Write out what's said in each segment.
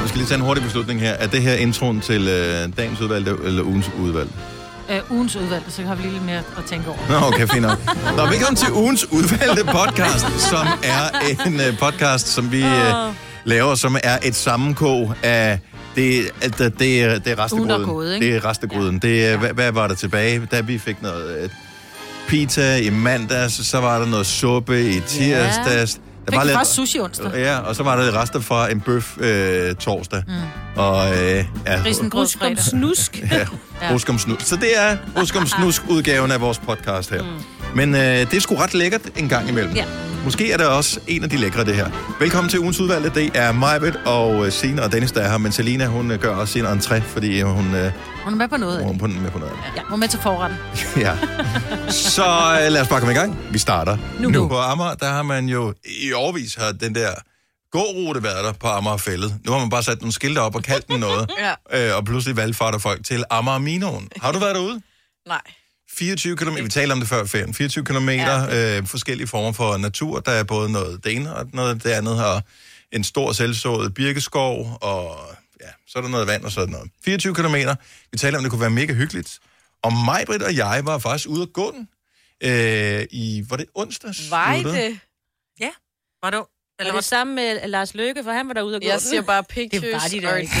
Nå, vi skal lige tage en hurtig beslutning her. Er det her introen til øh, dagens udvalgte eller ugens udvalgte? Øh, ugens udvalgte, så har vi lige lidt mere at tænke over. Nå, okay, fint nok. Nå, velkommen til ugens udvalgte podcast, som er en øh, podcast, som vi øh, laver, som er et sammenkog af det, det, det, det er Ugen, der er restegryden. gået, ikke? Det er. Det er, hvad, hvad var der tilbage? Da vi fik noget øh, pizza i mandags, så var der noget suppe i tirsdags. Der Fik vi først sushi onsdag. Ja, og så var der rester fra en bøf øh, torsdag. Mm. Og øh, ja, fredag. snusk. ja, Ruskum Snus. Så det er Ruskum Snusk udgaven af vores podcast her. Mm. Men øh, det er sgu ret lækkert en gang imellem. Ja. Måske er det også en af de lækre, det her. Velkommen til ugens udvalgte. Det er Majbet og øh, Signe og Dennis, der er her. Men Selina, hun øh, gør også sin entré, fordi hun, øh, Hun er med på noget hun er på, med på noget. Ja, hun er med til forretten. ja. Så øh, lad os bare komme i gang. Vi starter nu. Nu. nu. På Amager, der har man jo i årvis har den der gårute været der på Amagerfældet. Nu har man bare sat nogle skilte op og kaldt den noget. Ja. øh, og pludselig valgfarter folk til Amager Minoen. Har du været derude? Nej. 24 km, vi talte om det før ferien, 24 km, ja. øh, forskellige former for natur. Der er både noget det ene og noget det andet, og en stor selvsået birkeskov, og ja, så er der noget vand og sådan noget. 24 km, vi talte om, det kunne være mega hyggeligt. Og mig, Britt og jeg var faktisk ude at gå den øh, i, var det onsdags? Var det? Var du? Eller var det sammen med Lars Løkke, for han var derude og gå. Jeg siger bare pictures. Det var de der ikke.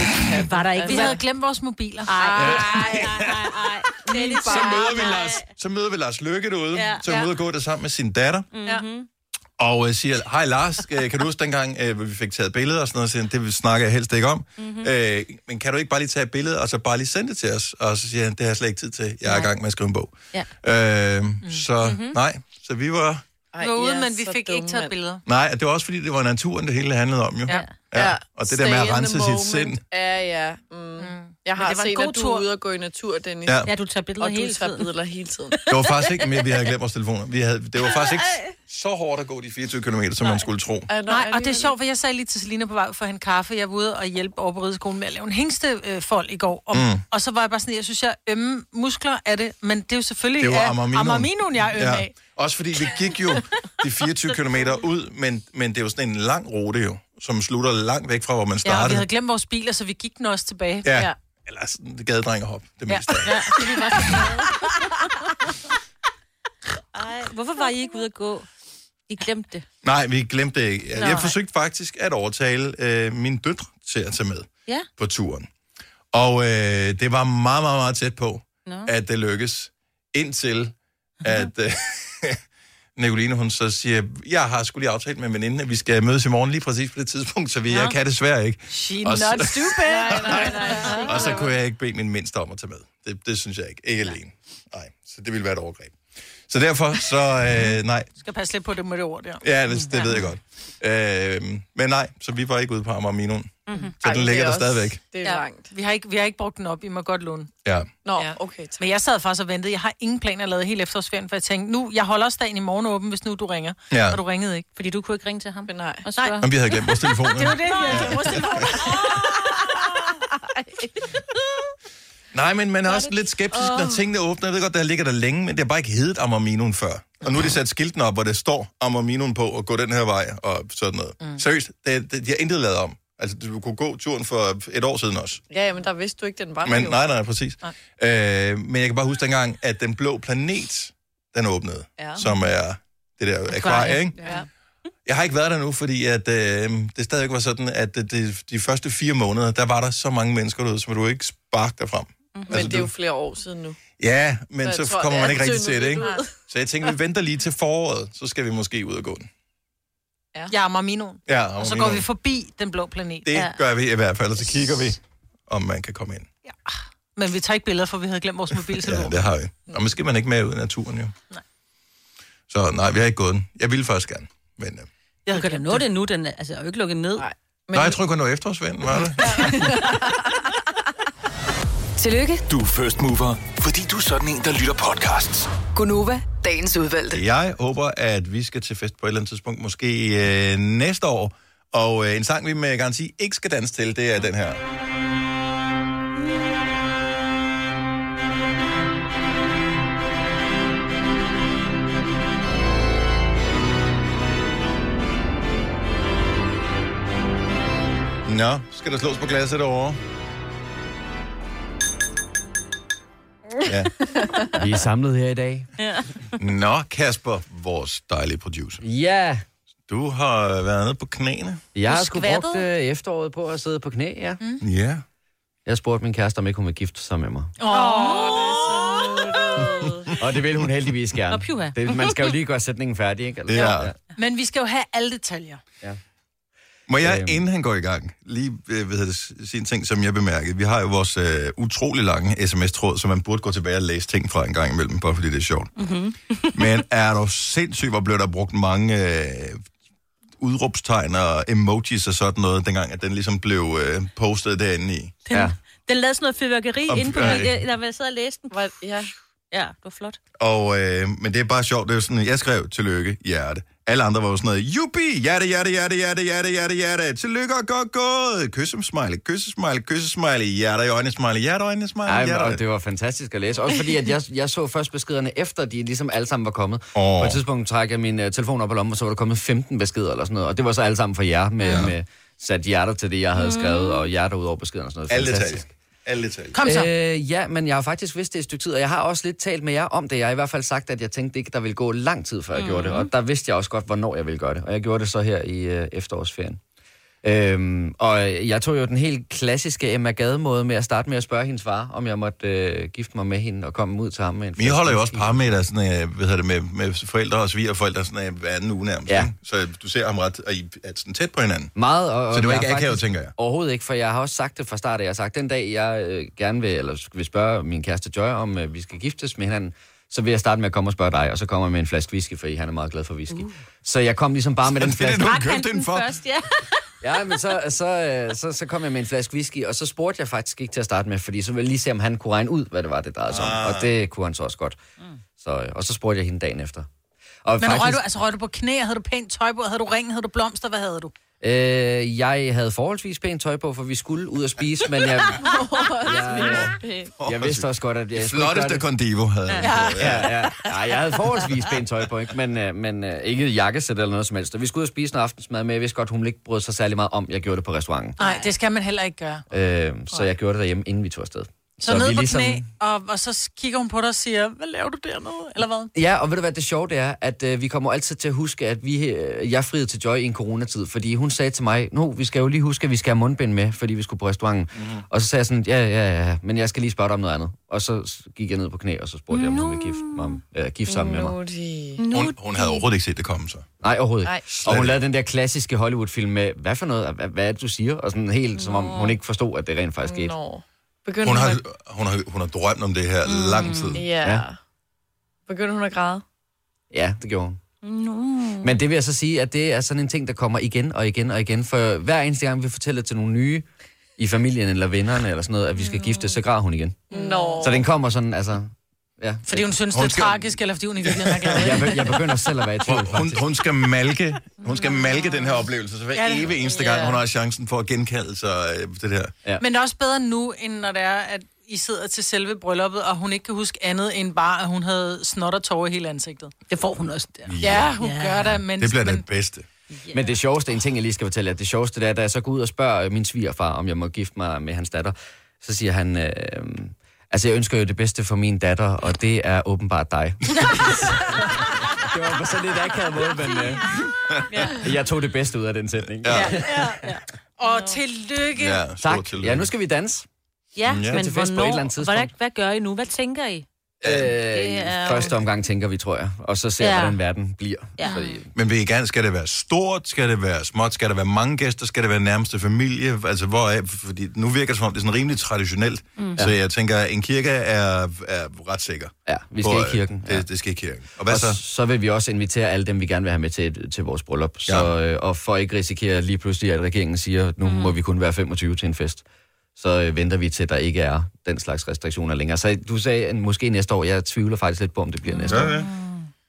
Det var der ikke. vi havde glemt vores mobiler. Ej, ej, ej, ej, ej. Det er lidt Så møder, vi Lars, så møder vi Lars Lykke derude, ja, så er ude at gå der sammen med sin datter. Ja. Og øh, siger, hej Lars, øh, kan du huske dengang, øh, vi fik taget billeder og sådan noget? Så siger det snakker jeg helst ikke om. Mm-hmm. Øh, men kan du ikke bare lige tage et billede, og så bare lige sende det til os? Og så siger han, det har jeg slet ikke tid til. Jeg er i gang med at skrive en bog. Ja. Øh, så Mhm. nej, så vi var... Ej, Vi var ude, men vi fik dumme, ikke taget mand. billeder. Nej, det var også fordi, det var naturen, det hele handlede om jo. Ja. ja. Og det der med at Stay rense sit sind. Ja, ja. Mm. Jeg har det var en set, god at du tur. er ude og gå i natur, Dennis. Ja. Ja, du tager billeder Og du hele tager tiden. billeder hele tiden. Det var faktisk ikke mere, vi havde glemt vores telefoner. Vi havde, det var faktisk ikke så hårdt at gå de 24 km, som man skulle tro. Ej, Nej, og det er sjovt, for jeg sagde lige til Selina på vej for at hente kaffe. Jeg var ude og hjælpe over på rideskolen med at lave en hængstefold i går. Og, mm. og så var jeg bare sådan, jeg synes, jeg ømme muskler af det, men det er jo selvfølgelig Det var. Amarminoen, jeg er ømme Ja. af. Også fordi vi gik jo de 24 km ud, men, men det er jo sådan en lang rute jo, som slutter langt væk fra, hvor man Ja, og vi startede. havde glemt vores biler, så vi gik den også tilbage. Ja, Ja. eller sådan det gadedreng og hop, det Ja. meste af. ja. Det vi var så. Ej, hvorfor var I ikke ude at gå? I glemte det. Nej, vi glemte det ikke. Jeg, Nej. forsøgte faktisk at overtale øh, mine døtre til at tage med Ja. på turen. Og øh, det var meget, meget, meget tæt på, Nå. at det lykkes. Indtil, at øh, Nicoline, hun så siger, jeg har skulle lige aftalt med en veninde, at vi skal mødes i morgen lige præcis på det tidspunkt, så vi, jeg kan desværre ikke. She Og så- not stupid. Nej, nej, nej. Og så kunne jeg ikke bede min mindste om at tage med. Det, det synes jeg ikke. Ikke alene. Nej, så det ville være et overgreb. Så derfor, så øh, nej. Du skal passe lidt på det med det ord der. Ja, det, det ved jeg godt. Øh, men nej, så vi var ikke ude på Amager Minoen. Mm-hmm. Så Ej, den det ligger er der også- stadigvæk. Det er Ja, langt. vi har, ikke, vi har ikke brugt den op, I må godt låne. Ja. Nå, Ja. okay. Tak. Men jeg sad faktisk og ventede. Jeg har ingen planer lavet hele efterårsferien, for jeg tænkte, nu, jeg holder også dagen i morgen åben, hvis nu du ringer. Ja. Og du ringede ikke. Fordi du kunne ikke ringe til ham. Men nej. Og spørge. Men vi havde glemt vores telefoner. Det var det, vi Nej, men man er også lidt skeptisk, når tingene åbner. Jeg ved godt, der ligger der længe, men det har bare ikke heddet Amager Minoen før. Og nu har de sat skilten op, hvor det står Amager Minoen på, og gå den her vej, og sådan noget. Mm. Seriøst, det, det, de har intet lavet om. Altså, du kunne gå turen for et år siden også. Ja, ja, men der vidste du ikke, den var Men, nej, nej, præcis. Øh, men jeg kan bare huske dengang, at den blå planet, den åbnede, Ja. som er det der akvarie, ikke? Ja. Jeg har ikke været der nu, fordi at, øh, det stadig var sådan, at det, de første fire måneder, der var der så mange mennesker derude, som du ikke sparke derfrem. Mm-hmm. Men det er jo flere år siden nu. Ja, men jeg så, tror, kommer man ikke rigtig til det, ikke? Så jeg tænker, vi venter lige til foråret, så skal vi måske ud og gå den. Ja, Marminoen. Ja, Og så går vi forbi den blå planet. Det Ja. gør vi i hvert fald, og så kigger vi, om man kan komme ind. Men vi tager ikke billeder, for vi havde glemt vores mobiltelefon. Ja, det har vi. Og måske man ikke med ud i naturen, jo. Nej. Så nej, vi har ikke gået den. Jeg ville faktisk gerne, men... Øh, Jeg kan da nå det nu, den er, altså, er jo ikke lukket ned. Nej. Men... Nej, jeg tror kun, det var efterårsvind, var det? Tillykke, Du er first mover, fordi du er sådan en, der lytter podcasts. Gunova, dagens udvalgte. Jeg håber, at vi skal til fest på et eller andet tidspunkt, måske øh, næste år. Og øh, en sang, vi med garanti ikke skal danse til, det er den her. Nå, skal der slås på glasset derovre? Ja. Vi er samlet her i dag. Nå, Kasper, vores dejlige producer. Ja, Du har været nede på knæene. jeg har sgu brugt øh, efteråret på at sidde på knæ, ja. Mm. Ja. Jeg spurgte min kæreste, om ikke hun ville gifte sig med mig. Og det vil hun heldigvis gerne. Nå. Det, man skal jo lige gøre sætningen færdig, ikke? Eller- Ja. Men vi skal jo have alle detaljer. Må jeg, Øhm. inden han går i gang, lige øh, hedder det, sige en ting, som jeg bemærkede. Vi har jo vores øh, utrolig lange sms-tråd, så man burde gå tilbage og læse ting fra en gang imellem, bare fordi det er sjovt. Mm-hmm. Men er du sindssygt, hvor blev der brugt mange øh, udråbstegn og emojis og sådan noget, dengang at den ligesom blev øh, postet derinde i. Den, Ja. den lavede sådan noget fyrværkeri Om- inde på min... Der var jeg sad og læste den. Hvor- Ja. Ja, det var flot. Og, øh, men det er bare sjovt, det er sådan, jeg skrev tillykke, hjerte. Alle andre var jo sådan noget, jubi, hjerte, hjerte, hjerte, hjerte, hjerte, hjerte, hjerte, tillykke og godt gået, kyssesmiley, kyssesmiley, kyssesmiley, hjerte i øjnene, smiley, hjerte i øjnene, smiley, Ej, hjerte. og det var fantastisk at læse. Også fordi, at jeg, jeg så først beskederne efter, de ligesom alle sammen var kommet. Åh. På et tidspunkt trak jeg min uh, telefon op på lommen, og så var der kommet 15 beskeder eller sådan noget. Og det var så alle sammen fra jer, med, ja. med sat hjerter til det, jeg havde skrevet, og hjerter ud over beskederne og sådan noget. Alle Fantastisk. detaljer. Alle detaljer. Kom så. Øh, ja, men jeg har faktisk vidst det i et stykke tid, og jeg har også lidt talt med jer om det. Jeg har i hvert fald sagt, at jeg tænkte ikke, der ville gå lang tid, før jeg mm. gjorde det. Og der vidste jeg også godt, hvornår jeg ville gøre det. Og jeg gjorde det så her i øh, efterårsferien. Øhm, og jeg tog jo den helt klassiske Emma Gade-måde med at starte med at spørge hendes far, om jeg måtte øh, gifte mig med hende og komme ud til ham med en Vi holder jo også whisky. par med, sådan, øh, hvad hedder det, med, med forældre og svigerforældre sådan, øh, hver anden uge nærmest. Ja. ikke? Så du ser ham ret, og I er sådan tæt på hinanden. Meget, og, og Så det var jeg ikke akavet, tænker jeg. Overhovedet ikke, for jeg har også sagt det fra start. Jeg har sagt, den dag jeg øh, gerne vil, eller vil spørge min kæreste Joy, om øh, vi skal giftes med hinanden, så vil jeg starte med at komme og spørge dig, og så kommer jeg med en flaske whisky, fordi han er meget glad for whisky. Uh. Så jeg kom ligesom bare med den Det er det, flaske. du Drak han købte den den for. først, ja. Ja, men så, så, øh, så, så kom jeg med en flaske whisky, og så spurgte jeg faktisk ikke til at starte med, fordi så ville jeg lige se, om han kunne regne ud, hvad det var, det drejede sig om. Og det kunne han så også godt. Så, øh, og så spurgte jeg hende dagen efter. Og Men røg du, altså, røg du på knæ? Havde du pænt tøj på? Havde du ring? Havde du blomster? Hvad havde du? Øh, jeg havde forholdsvis pænt tøj på, for vi skulle ud og spise, men jeg, jeg, jeg vidste også godt, at jeg Flotteste det. condivo havde han. Ja, ja. Nej, jeg havde forholdsvis pænt tøj på, ikke? men, øh, men øh, ikke jakkesæt eller noget som helst. Og vi skulle ud og spise en aftensmad, men jeg vidste godt, hun ikke brød sig særlig meget om, jeg gjorde det på restauranten. Nej, det skal man heller ikke gøre. Øh, så jeg gjorde det derhjemme, inden vi tog afsted. Så, så ned på knæ, og, og så kigger hun på dig og siger, hvad laver du dernede? Eller hvad? Ja, og ved du hvad det sjove det er, at øh, vi kommer altid til at huske, at vi, øh, jeg friede til Joy i en coronatid, fordi hun sagde til mig, nu, vi skal jo lige huske, at vi skal have mundbind med, fordi vi skulle på restauranten. Mm. Og så sagde jeg sådan, ja, ja, ja, men jeg skal lige spørge dig om noget andet. Og så gik jeg ned på knæ, og så spurgte jeg, om hun ville gifte, mig, øh, gifte sammen med mig. Hun, hun havde overhovedet ikke set det komme, så. Nej, overhovedet Nej. ikke. Og hun lavede den der klassiske Hollywood-film med, hvad for noget, hvad, hvad er det, du siger? Og sådan helt, som om hun ikke forstod, at det rent faktisk skete. Nå. Begyndte Hun hun, har, at... hun, har, hun har drømt om det her mm. lang tid. Ja. Ja. Begyndte hun at græde? Ja, det gjorde hun. Men det vil jeg så sige, at det er sådan en ting, der kommer igen og igen og igen. For hver eneste gang, vi fortæller til nogle nye i familien eller vennerne eller sådan noget, at vi skal gifte, så græder hun igen. Nå. Så den kommer sådan, altså... Ja. Fordi hun synes, Hun det er skal- tragisk, eller fordi hun i virkeligheden er glad. Jeg, be- jeg begynder selv at være i tvivl, Hun, hun skal malke, hun skal malke den her oplevelse, så hver Ja, evig eneste gang, Ja. hun har chancen for at genkalde sig øh, det der. Men det er også bedre nu, end når det er, at I sidder til selve brylluppet, og hun ikke kan huske andet end bare, at hun havde snot og tårer i hele ansigtet. Det får hun også der. Ja, hun ja. gør det, men... Det bliver men, det bedste. Men det sjoveste, en ting jeg lige skal fortælle jer, det sjoveste det er, da jeg så går ud og spørger min svigerfar, om jeg må gifte mig med hans datter, så siger han, øh, altså jeg ønsker jo det bedste for min datter, og det er åbenbart dig. det var på sådan lidt akavet måde, men øh, jeg tog det bedste ud af den sætning. Ja, Og tillykke. ja Tak. tillykke. Ja, nu skal vi danse. Ja, Ja, men på et hvornår, eller andet tidspunkt. hvad, hvad gør I nu? Hvad tænker I? Øh, er første omgang tænker vi, tror jeg. Og så ser Ja. ja. hvordan verden bliver. Ja. Fordi, Men gerne, skal det være stort, skal det være småt, skal der være mange gæster, skal det være nærmeste familie? Altså, hvor er, fordi nu virker det som om, det er sådan rimelig traditionelt. Mm. Så jeg tænker, at en kirke er, er ret sikker. ja, vi skal Hvor, i øh, kirken. Det, Ja. det skal i kirken. Og hvad Og så? så vil vi også invitere alle dem, vi gerne vil have med til, til vores bryllup. Så, øh, og for ikke risikere lige pludselig, at regeringen siger, at nu mm. må vi kun være 25 til en fest, så øh, venter vi til, at der ikke er den slags restriktioner længere. Så du sagde, at måske næste år. Jeg tvivler faktisk lidt på, om det bliver næste år. Ja, ja.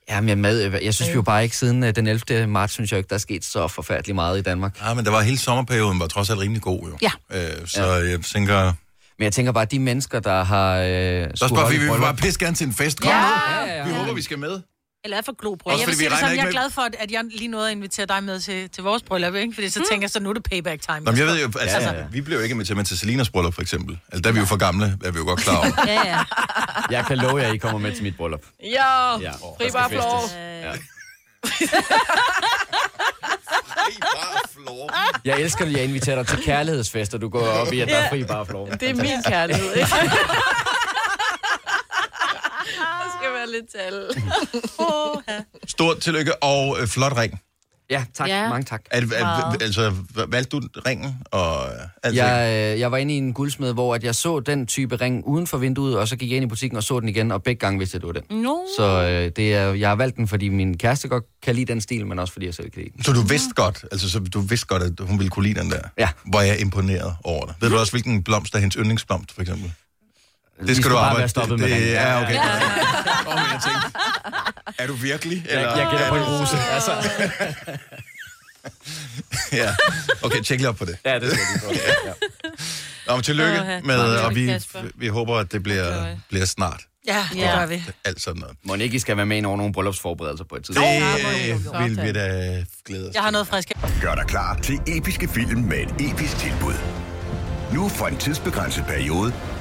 Ja, men jeg, med, jeg synes vi jo bare ikke, siden øh, den 11. marts, synes jeg ikke, der er sket så forfærdeligt meget i Danmark. Ja, men der var hele sommerperioden, var trods alt rimelig god jo. Ja. Øh, så ja. jeg tænker... Men jeg tænker bare, at de mennesker, der har... Øh, Så bare, fordi vi vil bare pisse gerne til en fest. Kom Ja, nu. ja, ja, Vi ja. håber, vi skal med. Eller er for globrød. Også Jeg vil sige det sådan, jeg er glad for, at- at jeg lige nåede at invitere dig med til, til vores bryllup, ikke? Fordi så Mm. tænker jeg, så nu er det payback time. Nå, men jeg ved jo, altså, Ja, ja, ja. vi blev jo ikke inviteret med til Selinas bryllup, for eksempel. Altså, der er vi jo for gamle, er vi jo godt klar over. Ja, ja. Jeg kan love jer, at I kommer med til mit bryllup. Ja, Ja, fri bare flår. Ja. Jeg elsker, at jeg inviterer dig til kærlighedsfest, og du går op i, at der er fri bar floor. Det er min kærlighed, ikke? Lidt tal. Stort tillykke og øh, flot ring. Ja, tak. Ja. Mange tak. Er, er, altså, valgte du ringen? Og, altså, Jeg, øh, jeg var inde i en guldsmed, hvor at jeg så den type ring uden for vinduet, og så gik jeg ind i butikken og så den igen, og begge gange vidste jeg, det var den. No. Så øh, det er, jeg har valgt den, fordi min kæreste godt kan lide den stil, men også fordi jeg selv kan lide den. Så du vidste godt, altså så du vidste godt, at hun ville kunne lide den der? Ja. Hvor jeg er imponeret over dig. Ved du også, hvilken blomst er hendes yndlingsblomst, for eksempel? Det Vi skal, du bare arbejde være stoppet med det, ringen. det, Ja, ja, ja, okay. ja. Åh, men jeg tænkte, er du virkelig? Jeg, jeg gætter på en rose. Altså. ja. Okay, tjek lige op på det. Ja, det skal jeg lige få. Ja. Nå, men tillykke Åh, ja. med, og vi, vi håber, at det bliver, bliver snart. Ja, det Ja. gør vi. Alt sådan noget. Må ikke, I skal være med i over nogle bryllupsforberedelser på et tidspunkt? Det vil vi da glæde os Jeg har noget frisk. Gør dig klar til episke film med et episk tilbud. Nu for en tidsbegrænset periode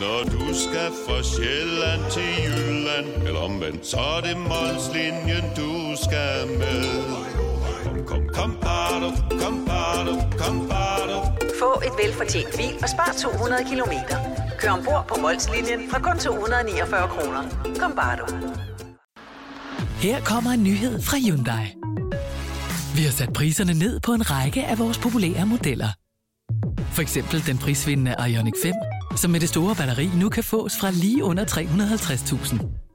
Når du skal fra Sjælland til Jylland Eller omvendt, så er det Molslinjen, du skal med Kom, kom, kom, bado, kom, bado, kom, bado. Få et velfortjent bil og spar 200 kilometer. Kør ombord på Molslinjen fra kun 249 kroner. Kom bare du. Her kommer en nyhed fra Hyundai. Vi har sat priserne ned på en række af vores populære modeller. For eksempel den prisvindende Ioniq 5, som med det store batteri nu kan fås fra lige under 350.000.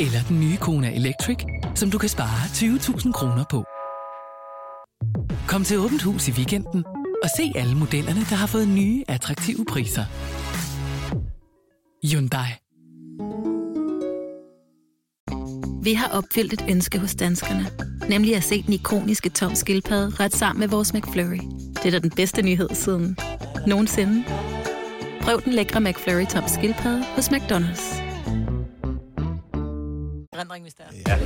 Eller den nye Kona Electric, som du kan spare 20.000 kroner på. Kom til Åbent Hus i weekenden og se alle modellerne, der har fået nye, attraktive priser. Hyundai. Vi har opfyldt et ønske hos danskerne. Nemlig at se den ikoniske tom skildpadde ret sammen med vores McFlurry. Det er da den bedste nyhed siden nogensinde. Prøv den lækre McFlurry tom skildpadde hos McDonald's. Er.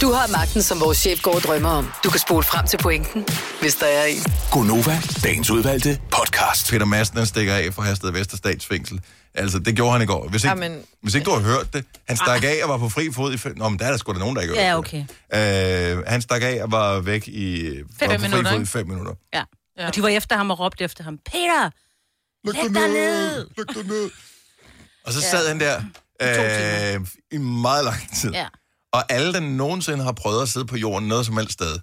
Du har magten, som vores chef går og drømmer om. Du kan spole frem til pointen, hvis der er en. Gonova, dagens udvalgte podcast. Peter Madsen, han stikker af fra Hersted Vesterstatsfængsel. Altså, det gjorde han i går. Hvis ikke, Jamen. hvis ikke du har hørt det, han stak af og var på fri fod i fem... Nå, men der er der sgu da nogen, der ikke har Ja, hørt det. Øh, han stak af og var væk i... var på fri minutter, fod i fem minutter. Ja. ja. Og de var efter ham og råbte efter ham. Peter! Læg dig ned! Læg dig ned! Og så sad han der øh, i meget lang tid. Ja. Og alle, der nogensinde har prøvet at sidde på jorden noget som helst sted,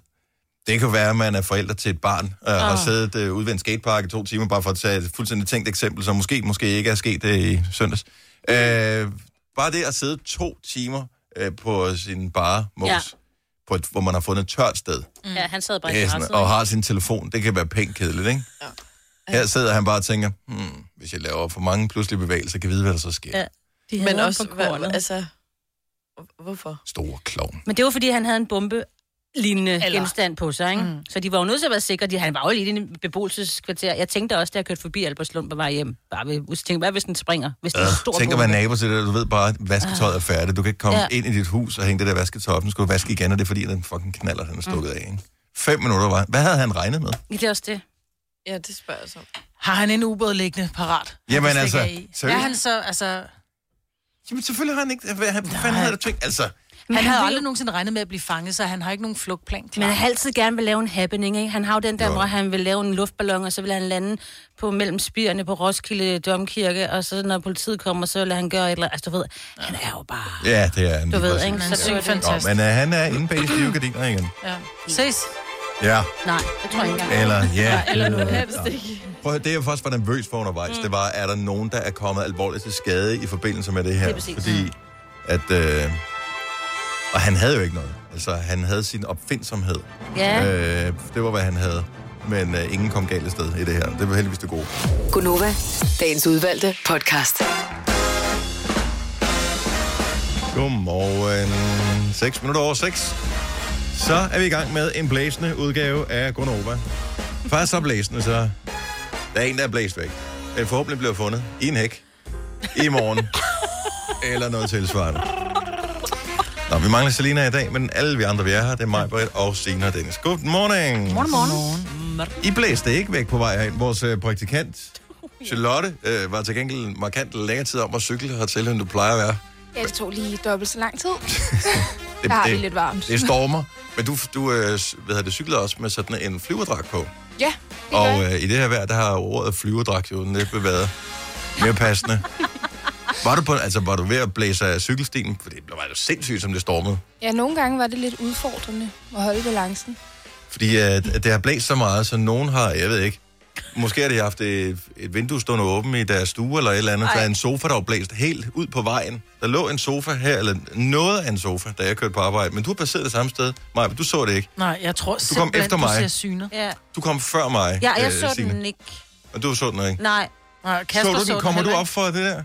det kan være, at man er forældre til et barn, og oh. har siddet øh, ude ved en skatepark i to timer, bare for at tage et fuldstændig tænkt eksempel, som måske, måske ikke er sket øh, i søndags. Øh, bare det at sidde to timer øh, på sin bare mos, Ja. ja. på et, hvor man har fundet et tørt sted, Mm. Ja, han sad bare i sådan, og har sin telefon, det kan være pænt kedeligt, ikke? Ja. Her sidder han bare og tænker, hmm, hvis jeg laver for mange pludselige bevægelser, kan jeg vide, hvad der så sker. Ja. De Men også, på hvad, altså... Hvorfor? Store klovn. Men det var, fordi han havde en bombe lignende Eller- genstand på sig, ikke? Mm. Så de var jo nødt til at være sikre. De, han var jo lige i et beboelseskvarter. Jeg tænkte også, da jeg kørte forbi Albertslund på vej hjem. Bare ved, jeg tænkte, hvad hvis den springer? Hvis det er en stor Tænk at bombe? være nabo til det, du ved bare, at vasketøjet er færdigt. Du kan ikke komme Ja. ind i dit hus og hænge det der vasketøj op. Nu skal du vaske igen, og det er fordi, den fucking knaller, den er stukket mm. af. Ikke? Fem minutter var Hvad havde han regnet med? Det er også det. Ja, det spørger jeg så. Har han en ubåd liggende parat? Jamen altså, seriøst? Ja, han så, altså... Jamen selvfølgelig har han ikke... Hvad, han, hvad fanden havde du tænkt? Altså, Men han han havde vil- aldrig nogensinde regnet med at blive fanget, så han har ikke nogen flugtplan klar. Men han har altid gerne vil lave en happening, ikke? Han har jo den der, Jo. hvor han vil lave en luftballon, og så vil han lande på mellem spirene på Roskilde Domkirke, og så når politiet kommer, så vil han gøre et eller andet. Altså, du ved, han er jo bare... ja, det er han. Du lige ved, præcis. ikke? Er Så det det. Nå, fantastisk. men uh, han er inde bag de stive gardiner igen. Ja. Ses. Ja, Nej, det tror jeg ikke engang. eller ja. Eller noget helst ikke. Prøv at høre, det jeg først var nervøs for undervejs, mm. det var, er der nogen, der er kommet alvorligt til skade i forbindelse med det her? Det er præcis. Fordi at... Øh, og han havde jo ikke noget. Altså, han havde sin opfindsomhed. Ja. Øh, det var, hvad han havde. men uh, ingen kom galt af sted i det her. Det var heldigvis det gode. Gunova, dagens udvalgte podcast. Godmorgen. 6 minutter over 6. Så er vi i gang med en blæsende udgave af Gonova. Først så blæsende, så der er en, der er blæst væk. Den forhåbentlig bliver fundet i en hæk i morgen. eller noget tilsvarende. Nå, vi mangler Selina i dag, men alle vi andre, vi er her, det er mig, Britt og Sina og Dennis. Good morning. Morgen, morgen. I blæste ikke væk på vej herind. Vores øh, praktikant, Charlotte, øh, var til gengæld markant længere tid om at cykle hertil, end du plejer at være. Ja, det tog lige dobbelt så lang tid. Det, Der har vi lidt varmt. Det stormer. Men du, du øh, hvad hedder det, cyklede også med sådan en flyverdragt på. Ja, det Og øh, i det her vejr, der har ordet flyverdragt jo næppe været mere passende. Var du, på, altså, var du ved at blæse af cykelstien? For det var jo sindssygt, som det stormede. Ja, nogle gange var det lidt udfordrende at holde balancen. Fordi øh, det har blæst så meget, så nogen har, jeg ved ikke, måske har de haft et, et vindue stående åbent i deres stue eller et eller andet. Ej. Der er en sofa, der var blæst helt ud på vejen. Der lå en sofa her, eller noget af en sofa, da jeg kørte på arbejde. Men du har placeret det samme sted. Maja, du så det ikke. Nej, jeg tror Du kom simpelthen, efter du mig. ser synet. Ja, Du kom før mig, ja jeg øh, så Signe. den ikke. Og du så den ikke. Nej. Nej, Så Kasper du den? Kommer du heller op for det der?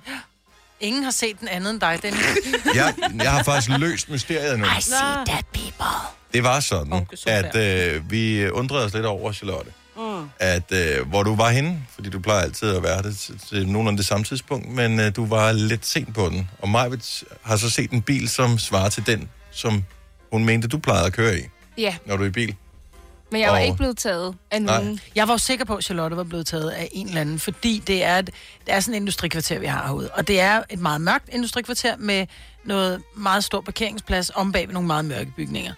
Ingen har set den anden end dig, den. Jeg, jeg har faktisk løst mysteriet nu. I see that people. Det var sådan, så at øh, vi undrede os lidt over, Charlotte. At øh, hvor du var henne, fordi du plejer altid at være det til, til nogenlunde det samme tidspunkt, men øh, du var lidt sent på den. Og Majvit har så set en bil, som svarer til den, som hun mente, du plejede at køre i, Ja, når du er i bil. men jeg var Og- ikke blevet taget af Nej. nogen. Jeg var jo sikker på, at Charlotte var blevet taget af en eller anden, fordi det er, et, det er sådan et industrikvarter, vi har herude. Og det er et meget mørkt industrikvarter med noget meget stor parkeringsplads om bag ved nogle meget mørke bygninger.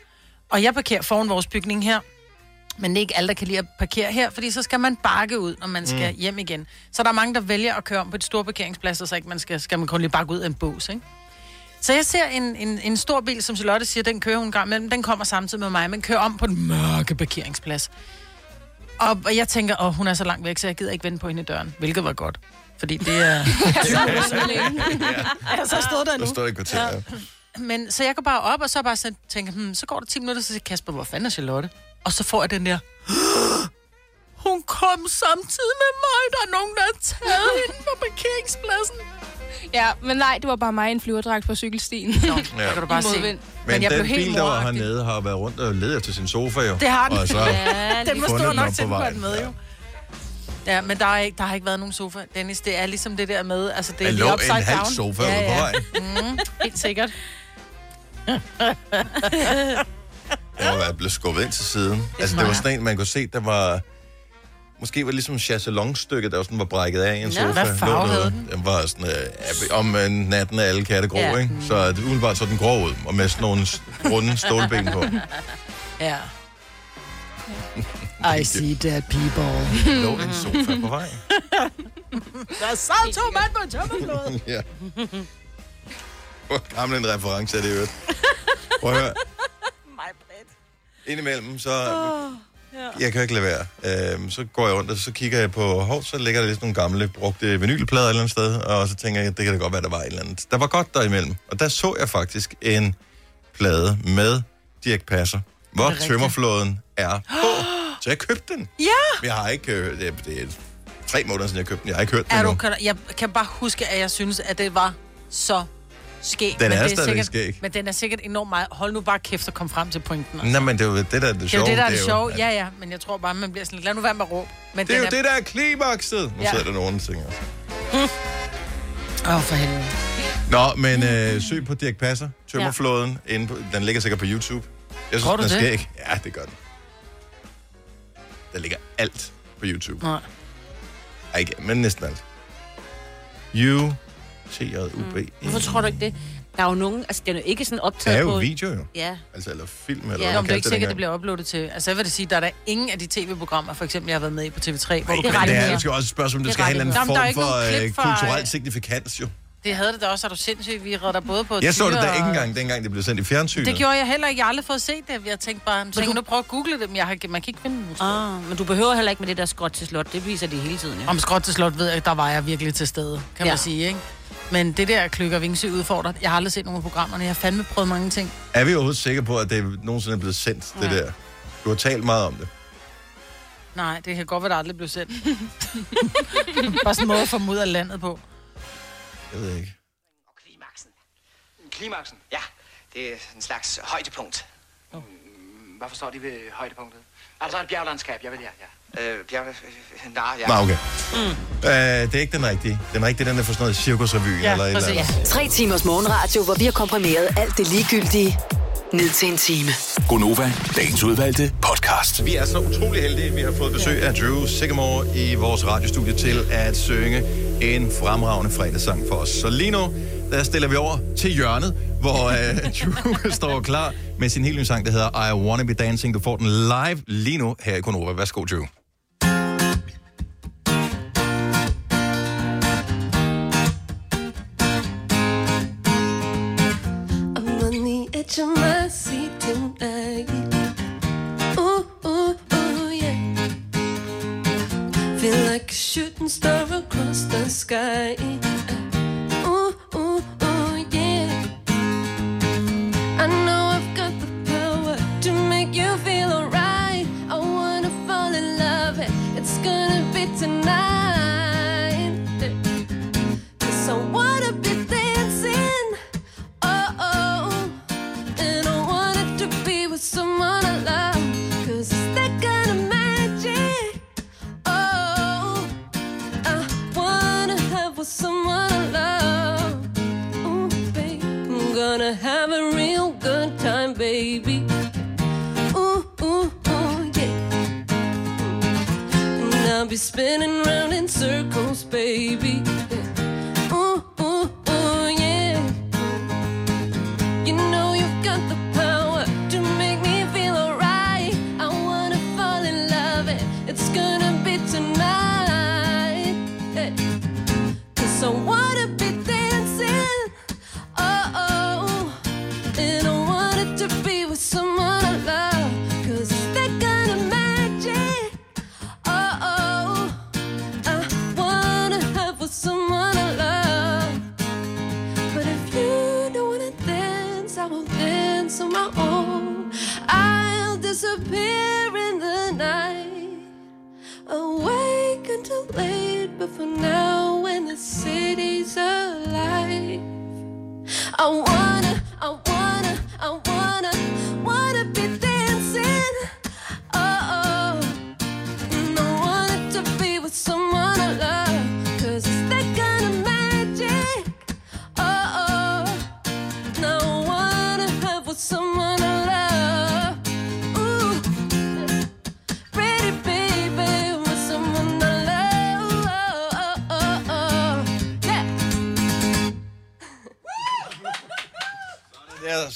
Og jeg parkerer foran vores bygning her, men det er ikke alle, der kan lide at parkere her, fordi så skal man bakke ud, når man skal mm. hjem igen. Så der er mange, der vælger at køre om på de store parkeringspladser, så ikke man skal, skal man kun lige bakke ud af en bås, ikke? Så jeg ser en, en, en stor bil, som Charlotte siger, den kører hun en gang imellem. Den kommer samtidig med mig, men kører om på den mørke parkeringsplads. Og, og jeg tænker, åh, hun er så langt væk, så jeg gider ikke vente på hende i døren. Hvilket var godt. Fordi det er... jeg så stod der Der nu. står i kvarter. Ja. Men så jeg går bare op, og så bare sådan, tænker, hmm, så går der 10 minutter, så siger Kasper, hvor fanden er Charlotte? Og så får jeg den der, hun kom samtidig med mig, der er nogen, der har taget hende på parkeringspladsen. Ja, men nej, det var bare mig i en flyverdragt på cykelstien. Nå, Ja. ja. kan du bare se. Men, Men jeg den blev helt bil, der var hernede, har været rundt og ledet efter sin sofa jo. Det har den. Og så, Ja, Den var stor nok til, på den med, Ja. jo. Ja, men der, er ikke, der har ikke været nogen sofa, Dennis. Det er ligesom det der med, altså det er lige upside en halv down. sofa ja, ude på ja. vejen. Mm, helt sikkert. Den var blevet skubbet ind til siden. Altså, det var sådan en, man kunne se, der var... Måske var det ligesom chaiselongstykket, der sådan var brækket af i en Nå. sofa. Hvad farve Lå havde den? Den var sådan, øh, om øh, natten er alle katte grå, Ja. ikke? Så det umiddelbart så den grå ud, og med sådan nogle s- runde stålben på. Ja. I see dead people. Lå en sofa på vejen. Der sad to mand på en. Ja. Hvor gammel en reference er det, i øvrigt. Prøv at høre. Indimellem, så... Jeg kan jo ikke lade være. Øhm, så går jeg rundt, og så kigger jeg på... Hov, så ligger der lidt nogle gamle, brugte vinylplader et eller andet sted, og så tænker jeg, det kan da godt være, der var et eller andet. Der var godt derimellem. Og der så jeg faktisk en plade med Dirk Passer, hvor Er tømmerflåden er på. Så jeg købte den. Ja! Jeg har ikke... øh, Det, det er tre måneder siden, jeg købte den. Jeg har ikke hørt den Er du, kan, jeg kan bare huske, at jeg synes, at det var så skæg. Den men er det stadigvæk sikkert, skæg. Men den er sikkert enormt meget... Hold nu bare kæft og kom frem til pointen. altså. Nej, men det er jo det, der er det Det er sjove. det, der er det jo, sjove. Ja, ja, men jeg tror bare, man bliver sådan. Lad nu være med at råbe. Men Det er jo det, der er klimakset. Nu Ja. sidder der nogen og tænker. Åh, oh, for helvede. Nå, men øh, søg på Dirk Passer, Tømmerflåden. Ja. Inde på, den ligger sikkert på YouTube. Jeg synes, Tror du den er det? skæg. Ja, det gør den. Der ligger alt på YouTube. Nej. Ej, ikke, men næsten alt. U, T, J, U, B. E. Hvorfor tror du ikke det? Der er jo nogen, altså det er jo ikke sådan Det optaget er jo på... video, jo. Ja. Altså, eller film, eller Ja. hvad Nå, det er ikke sikkert, det bliver uploadet til... Altså, jeg vil da sige, der er der ingen af de tv-programmer, for eksempel, jeg har været med i på TV3, hvor du Men kan det er jo også et spørgsmål, om det Det skal have en eller anden form er for, ikke øh, fra, kulturel signifikans, jo. Det havde det da også, er du sindssygt. Vi redder både på Jeg så det da ikke og- engang, dengang det blev sendt i fjernsynet. Det gjorde jeg heller ikke. Jeg har aldrig fået set det. Jeg tænkte bare, så kan du prøve at google det, men jeg har, man kan ikke finde det. Ah, men du behøver heller ikke med det der skråt til slot. Det viser de hele tiden, ja. Om skråt til slot ved jeg, der var jeg virkelig til stede, kan Ja. man sige, ikke? Men det der Klykker Vingsø udfordret, jeg har aldrig set nogen af programmerne. Jeg har fandme prøvet mange ting. Er vi overhovedet sikre på, at det nogensinde er blevet sendt, det Nej. der? Du har talt meget om det. Nej, det kan godt være, det aldrig blev sendt. Bare sådan en måde at få ud af landet på. Jeg ved ikke. Klimaksen, ja. Det er en slags højdepunkt. Mm, Hvad forstår de ved højdepunktet? Altså et bjerglandskab, jeg ved ja, ja. Øh, bjerg... øh, Nej, ja. Nå, okay. Mm. Øh, det er ikke den rigtige. Den rigtige, den er for sådan noget cirkusrevy eller et eller andet. Tre timers morgenradio, hvor vi har komprimeret alt det ligegyldige ned til en time. Gonova, dagens udvalgte podcast. Vi er så utrolig heldige, vi har fået besøg af Drew Sigamore i vores radiostudie til at synge en fremragende fredagssang for os. Så lige nu, der stiller vi over til hjørnet, hvor uh, Drew står klar med sin helt nye sang, der hedder I Wanna Be Dancing. Du får den live lige nu her i Konova. Værsgo, Drew.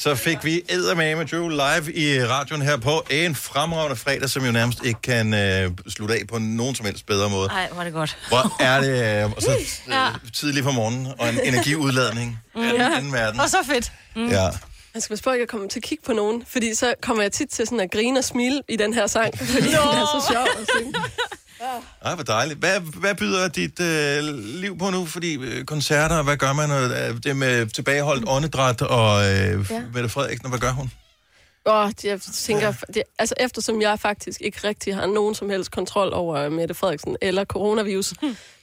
Så fik vi med Drew live i radioen her på en fremragende fredag, som jo nærmest ikke kan øh, slutte af på nogen som helst bedre måde. Nej, var det godt. Hvor er det øh, så, Ja. øh, tidligt på morgenen, og en energiudladning af den anden verden. Og så fedt. Mm. Ja. Jeg skal passe på, at jeg kommer til at kigge på nogen, fordi så kommer jeg tit til sådan at grine og smile i den her sang, fordi den er så sjov at synge. Ej, hvor dejligt. Hvad, hvad byder dit øh, liv på nu? Fordi øh, koncerter, hvad gør man? Øh, Det med tilbageholdt åndedræt og øh, Ja. Mette Frederiksen, hvad gør hun? Og jeg tænker, det, altså eftersom jeg faktisk ikke rigtig har nogen som helst kontrol over Mette Frederiksen eller coronavirus,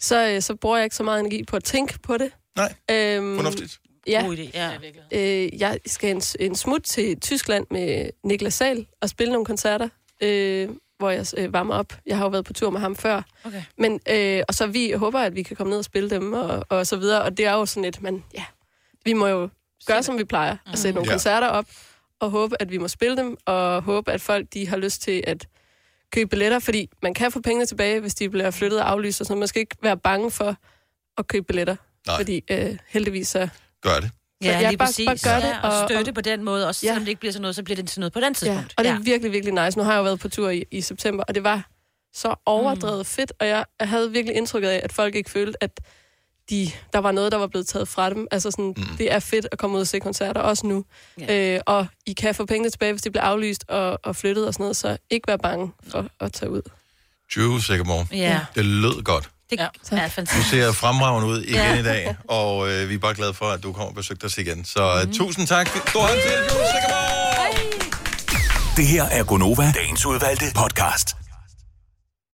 så, øh, så bruger jeg ikke så meget energi på at tænke på det. Nej, øhm, fornuftigt. Ja. God idé, ja. Øh, jeg skal en, en smut til Tyskland med Niklas Sal og spille nogle koncerter, øh, hvor jeg øh, varmer op. Jeg har jo været på tur med ham før. Okay. Men, øh, og så vi håber, at vi kan komme ned og spille dem og, og så videre. Og det er jo sådan lidt, men ja, vi må jo gøre, som vi plejer. At sætte nogle Ja. koncerter op og håbe, at vi må spille dem, og håbe, at folk de har lyst til at købe billetter, fordi man kan få pengene tilbage, hvis de bliver flyttet og aflyst, og så man skal ikke være bange for at købe billetter. Nej. Fordi øh, heldigvis så... Gør det. Så Ja, jeg lige bare- præcis. bare gør det, ja, og, og- støtte på den måde, også selvom det ikke bliver sådan noget, så bliver det til noget på den Ja, tidspunkt. og det er virkelig, virkelig nice. Nu har jeg jo været på tur i, i september, og det var så overdrevet mm. fedt, og jeg, jeg havde virkelig indtrykket af, at folk ikke følte, at de, der var noget, der var blevet taget fra dem. Altså sådan, mm. det er fedt at komme ud og se koncerter, også nu. Ja. Øh, og I kan få pengene tilbage, hvis de bliver aflyst og, og flyttet og sådan noget, så ikke være bange for at tage ud. 20 Sigamore. Ja. Det lød godt. Det ja. er Du fantastisk. ser fremragende ud igen Ja. i dag, og øh, vi er bare glade for, at du kommer og besøgte os igen. Så mm. tusind tak. Stor hånd til Sigamore! Det her er Gonova, dagens udvalgte podcast.